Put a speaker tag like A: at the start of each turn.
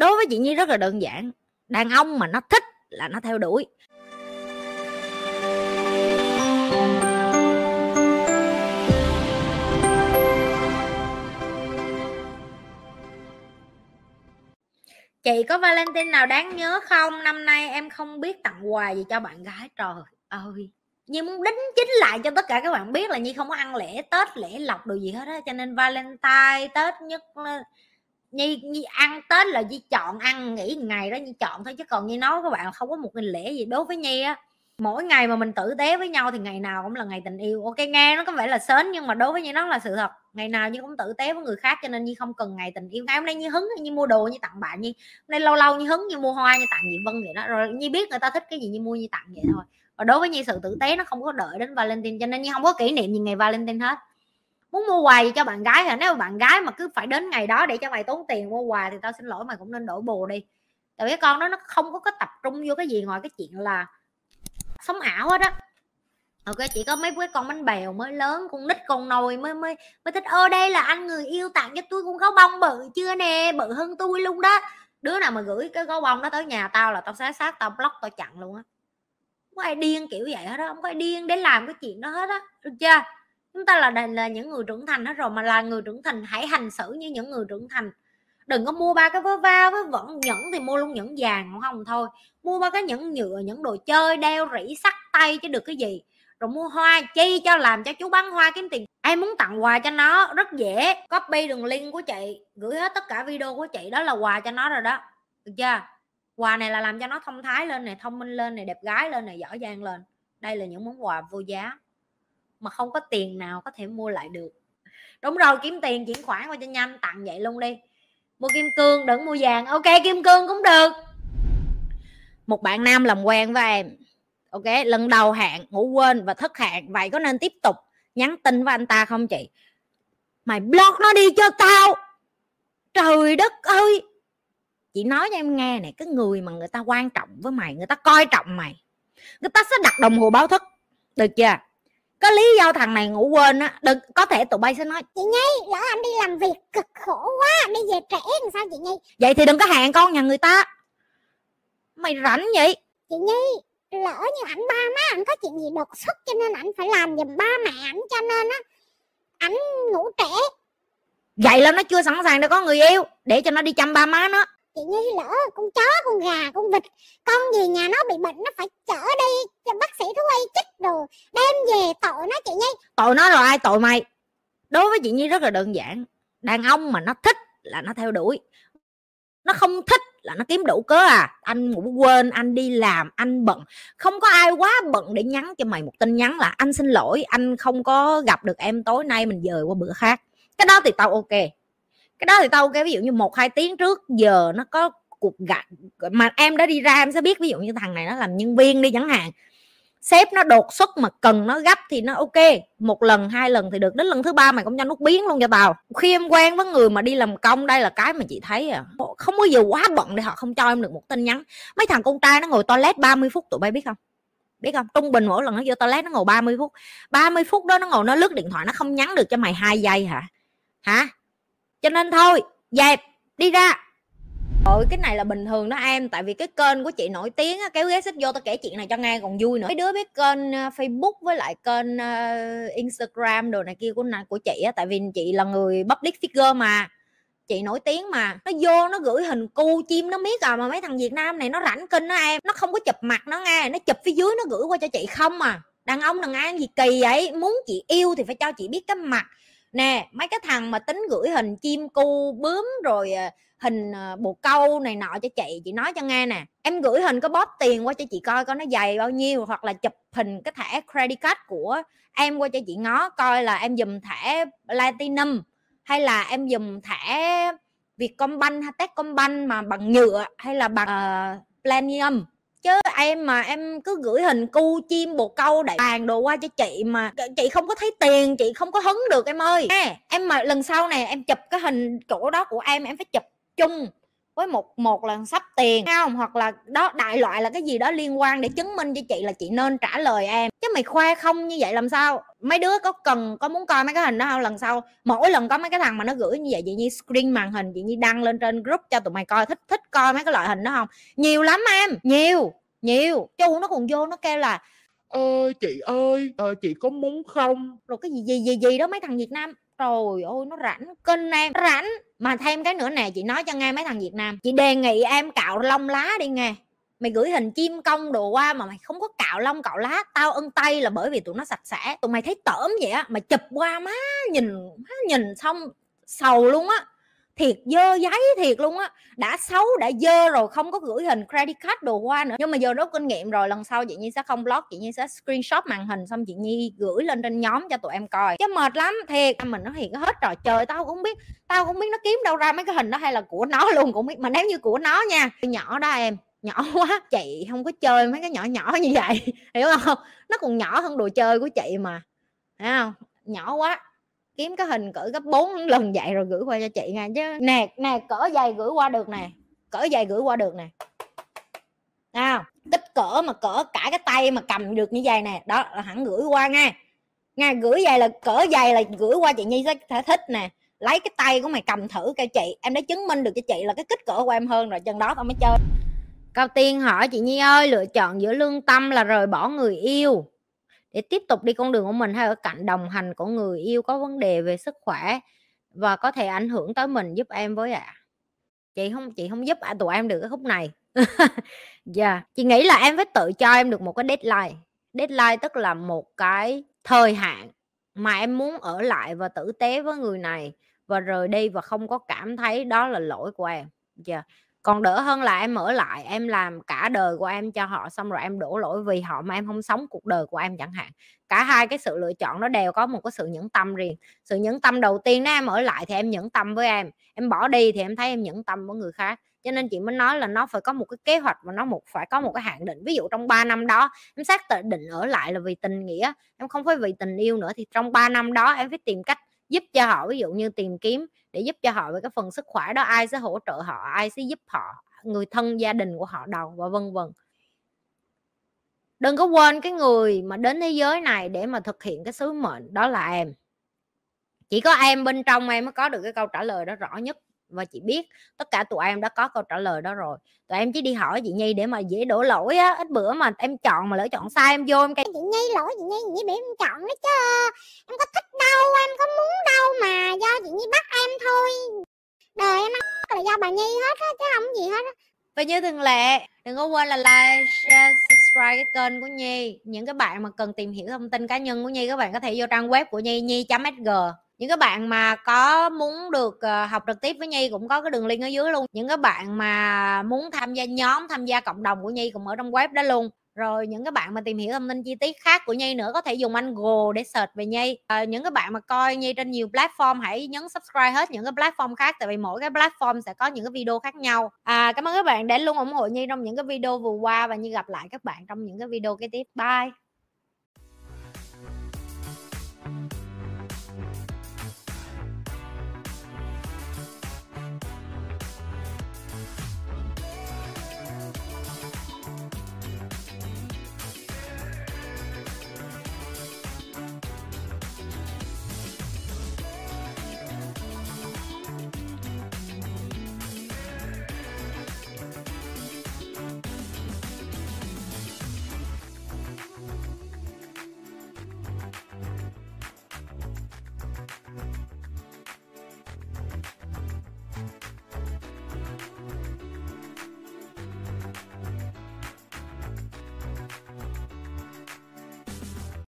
A: đối với chị nhi rất là đơn giản. Đàn ông mà nó thích là nó theo đuổi. Chị có valentine nào đáng nhớ không? Năm nay em không biết tặng quà gì cho bạn gái. Trời ơi. Nhi muốn đính chính lại cho tất cả các bạn biết là Nhi không có ăn lễ Tết, lễ lọc đồ gì hết á. Cho nên Valentine, Tết nhất Nhi, Nhi ăn Tết là Nhi chọn ăn nghỉ ngày đó Nhi chọn thôi chứ còn Nhi nói các bạn không có một ngày lễ gì đối với Nhi á. Mỗi ngày mà mình tử tế với nhau thì ngày nào cũng là ngày tình yêu. Ok nghe nó có vẻ là sớm nhưng mà đối với Nhi nó là sự thật. Ngày nào Nhi cũng tử tế với người khác cho nên Nhi không cần ngày tình yêu ngày hôm nay Nhi hứng Nhi mua đồ như tặng bạn Nhi. Hôm lâu lâu Nhi hứng như mua hoa như tặng nhị Vân vậy đó. Rồi Nhi biết người ta thích cái gì Nhi mua như tặng vậy thôi. Và đối với Nhi sự tử tế nó không có đợi đến Valentine cho nên Nhi không có kỷ niệm gì ngày Valentine hết muốn mua quà gì cho bạn gái hả nếu bạn gái mà cứ phải đến ngày đó để cho mày tốn tiền mua quà thì tao xin lỗi mày cũng nên đổi bồ đi. Tại vì con đó nó không có cái tập trung vô cái gì ngoài cái chuyện là sống ảo hết á. Ok chỉ có mấy cái con bánh bèo mới lớn, con nít, con nồi mới mới mới thích, ơ, đây là anh người yêu tặng cho tôi con gấu bông bự chưa nè? Bự hơn tôi luôn đó. Đứa nào mà gửi cái gấu bông đó tới nhà tao là tao xé xác tao block, tao chặn luôn á. Không có ai điên kiểu vậy hết đó không có ai điên để làm cái chuyện đó hết á. Được chưa? Chúng ta là là những người trưởng thành hết rồi mà là người trưởng thành, hãy hành xử như những người trưởng thành. Đừng có mua ba cái vớ va với vẫn nhẫn thì mua luôn nhẫn vàng không thôi. Mua ba cái nhẫn nhựa, những đồ chơi đeo rỉ, sắt tay chứ được cái gì. Rồi mua hoa chi cho làm cho chú bán hoa kiếm tiền. Em muốn tặng quà cho nó, rất dễ. Copy đường link của chị, gửi hết tất cả video của chị, đó là quà cho nó rồi đó. Được chưa? Quà này là làm cho nó thông thái lên này thông minh lên này đẹp gái lên này giỏi giang lên. Đây là những món quà vô giá mà không có tiền nào có thể mua lại được. Đúng rồi, kiếm tiền chuyển khoản qua cho nhanh, tặng vậy luôn đi. Mua kim cương, đừng mua vàng. Ok, kim cương cũng được. Một bạn nam làm quen với em. Ok, lần đầu hạn, ngủ quên và thất hạn. Vậy có nên tiếp tục nhắn tin với anh ta không chị? Mày block nó đi cho tao. Trời đất ơi! Chị nói cho em nghe này, cái người mà người ta quan trọng với mày, người ta coi trọng mày. Người ta sẽ đặt đồng hồ báo thức. Được chưa? Có lý do thằng này ngủ quên á đừng có thể tụi bay sẽ nói
B: chị nhi lỡ anh đi làm việc cực khổ quá đi về trễ làm sao chị nhi?
A: Vậy thì đừng có hẹn con nhà người ta. Mày rảnh vậy?
B: Chị nhi lỡ như ảnh ba má ảnh có chuyện gì đột xuất cho nên ảnh phải làm giùm ba mẹ ảnh cho nên á ảnh ngủ trễ.
A: Vậy là nó chưa sẵn sàng để có người yêu để cho nó đi chăm ba má nó.
B: Chị nhi lỡ con chó con gà con vịt con gì nhà nó bị bệnh nó phải chở đi cho bác sĩ thú y chích về tội nó chị nhi.
A: Tội nó rồi ai? Tội mày. Đối với chị nhi rất là đơn giản. Đàn ông mà nó thích là nó theo đuổi. Nó không thích là nó kiếm đủ cớ à. Anh ngủ quên, anh đi làm, anh bận. Không có ai quá bận để nhắn cho mày một tin nhắn là, anh xin lỗi, anh không có gặp được em tối nay, mình dời qua bữa khác. Cái đó thì tao ok. Cái đó thì tao ok. Ví dụ như một hai tiếng trước, giờ nó có cuộc gặp, mà em đã đi ra, em sẽ biết. Ví dụ như thằng này nó làm nhân viên đi chẳng hạn sếp nó đột xuất mà cần nó gấp thì nó ok. Một lần, hai lần thì được. Đến lần thứ ba mày cũng cho nút biến luôn cho tao. Khi em quen với người mà đi làm công đây là cái mà chị thấy à. Không bao giờ quá bận để họ không cho em được một tin nhắn. Mấy thằng con trai nó ngồi toilet 30 phút, tụi bay biết không? Biết không? Trung bình mỗi lần nó vô toilet nó ngồi 30 phút. 30 phút đó nó ngồi nó lướt điện thoại, nó không nhắn được cho mày hai giây hả? Hả? Cho nên thôi, dẹp, đi ra. Ôi cái này là bình thường đó em. Tại vì cái kênh của chị nổi tiếng á, Kéo ghế xích vô tao kể chuyện này cho nghe còn vui nữa. Mấy đứa biết kênh uh, Facebook với lại kênh uh, Instagram đồ này kia của của chị á. Tại vì chị là người public figure mà. Chị nổi tiếng mà. Nó vô nó gửi hình cu chim nó biết à Mà mấy thằng Việt Nam này nó rảnh kinh đó em. Nó không có chụp mặt nó nghe Nó chụp phía dưới nó gửi qua cho chị không à. Đàn ông đàn ăn gì kỳ vậy? Muốn chị yêu thì phải cho chị biết cái mặt. Nè mấy cái thằng mà tính gửi hình chim cu bướm rồi ờ, hình ờ, bồ câu này nọ cho chị chị nói cho nghe nè. Em gửi hình có bóp tiền qua cho chị coi coi nó dày bao nhiêu hoặc là chụp hình cái thẻ credit card của em qua cho chị ngó coi là em dùng thẻ platinum hay là em dùng thẻ Vietcombank hay Techcombank mà bằng nhựa hay là bằng ờ, uh, platinum chứ em mà em cứ gửi hình cu chim bồ câu đại bàn đồ qua cho chị mà chị không có thấy tiền chị không có hứng được em ơi. Em mà lần sau này em chụp cái hình chỗ đó của em em phải chụp chung với một một là sắp tiền không? Hoặc là đó đại loại là cái gì đó liên quan để chứng minh cho chị là chị nên trả lời em. Chứ mày khoe không như vậy làm sao? Mấy đứa có cần có muốn coi mấy cái hình đó không? Lần sau mỗi lần có mấy cái thằng mà nó gửi như vậy chị nhi screen màn hình chị nhi đăng lên trên group cho tụi mày coi thích thích coi mấy cái loại hình đó không? Nhiều lắm em nhiều nhiều. Chu nó còn vô nó kêu là
C: ơi chị ơi ờ, chị có muốn không?
A: Rồi cái gì gì gì gì đó mấy thằng việt nam trời ơi, nó rảnh kinh em rảnh. Mà thêm cái nữa nè, chị nói cho nghe mấy thằng việt nam. Chị đề nghị em cạo lông lá đi nghe. Mày gửi hình chim công đồ qua mà mày không có cạo lông, cạo lá, tao ân tay là bởi vì tụi nó sạch sẽ. Tụi mày thấy tởm vậy á mà chụp qua má, nhìn má nhìn xong sầu luôn á thiệt, dơ giấy thiệt luôn á. Đã xấu, đã dơ rồi, không có gửi hình credit card đồ qua nữa. Nhưng mà giờ rút kinh nghiệm rồi, lần sau chị nhi sẽ không blog chị nhi sẽ screenshot màn hình xong chị nhi gửi lên trên nhóm cho tụi em coi. Chứ mệt lắm, thiệt. Mình nó hiện hết trò chơi, tao cũng biết, tao cũng biết nó kiếm đâu ra mấy cái hình đó hay là của nó luôn, cũng biết. Mà nếu như của nó nha nhỏ đó em, nhỏ quá, chị không có chơi mấy cái nhỏ nhỏ như vậy, hiểu không? Nó còn nhỏ hơn đồ chơi của chị mà, thấy không? Nhỏ quá kiếm cái hình cỡ gấp 4 lần vậy rồi gửi qua cho chị nha. Chứ nè nè cỡ dày gửi qua được nè. Cỡ dày gửi qua được nè. À, kích cỡ mà cỡ cả cái tay mà cầm được như vậy nè. Đó là hẳn gửi qua nha. Nha gửi dày là cỡ dày là gửi qua chị nhi sẽ thích nè. Lấy cái tay của mày cầm thử cho chị. Em đã chứng minh được cho chị là cái kích cỡ của em hơn rồi chân đó tao mới chơi. Cao tiên hỏi chị nhi ơi lựa chọn giữa lương tâm là rời bỏ người yêu để tiếp tục đi con đường của mình hay ở cạnh đồng hành của người yêu có vấn đề về sức khỏe và có thể ảnh hưởng tới mình giúp em với ạ à. chị không chị không giúp à, tụi em được cái khúc này dạ yeah. chị nghĩ là em phải tự cho em được một cái deadline deadline tức là một cái thời hạn mà em muốn ở lại và tử tế với người này và rời đi và không có cảm thấy đó là lỗi của em dạ yeah còn đỡ hơn là em ở lại, em làm cả đời của em cho họ, xong rồi em đổ lỗi vì họ mà em không sống cuộc đời của em chẳng hạn. Cả hai cái sự lựa chọn nó đều có một cái sự nhẫn tâm riêng. Sự nhẫn tâm đầu tiên nếu em ở lại thì em nhẫn tâm với em em bỏ đi thì em thấy em nhẫn tâm với người khác. Cho nên chị mới nói là nó phải có một cái kế hoạch và nó một, phải có một cái hạn định. Ví dụ trong 3 năm đó, em xác định ở lại là vì tình nghĩa, em không phải vì tình yêu nữa, thì trong 3 năm đó em phải tìm cách giúp cho họ, ví dụ như tìm kiếm để giúp cho họ về cái phần sức khỏe đó, ai sẽ hỗ trợ họ, ai sẽ giúp họ, người thân gia đình của họ đầu, và vân vân. Đừng có quên cái người mà đến thế giới này để mà thực hiện cái sứ mệnh đó là em. Chỉ có em bên trong em mới có được cái câu trả lời đó rõ nhất và chị biết tất cả tụi em đã có câu trả lời đó rồi. Tụi em chỉ đi hỏi chị nhi để mà dễ đổ lỗi á. Ít bữa mà em chọn mà lỡ chọn sai, em vô em
B: cái chị nhi, lỗi chị nhi, chị bị em chọn đó chứ. Em có thích đâu, em có muốn đâu mà do chị nhi bắt em thôi. Đời em là do bà nhi hết á, chứ không gì hết á.
A: Và như thường lệ, đừng có quên là like, share, subscribe cái kênh của nhi. Những cái bạn mà cần tìm hiểu thông tin cá nhân của nhi, các bạn có thể vô trang web của nhi nhi.sg những các bạn mà có muốn được uh, học trực tiếp với nhi cũng có cái đường link ở dưới luôn. Những các bạn mà muốn tham gia nhóm tham gia cộng đồng của nhi cũng ở trong web đó luôn. Rồi những cái bạn mà tìm hiểu thông tin chi tiết khác của Nhi nữa có thể dùng anh Google để search về Nhi. À, những cái bạn mà coi Nhi trên nhiều platform hãy nhấn subscribe hết những cái platform khác tại vì mỗi cái platform sẽ có những cái video khác nhau. À cảm ơn các bạn đã luôn ủng hộ Nhi trong những cái video vừa qua và Nhi gặp lại các bạn trong những cái video kế tiếp. Bye!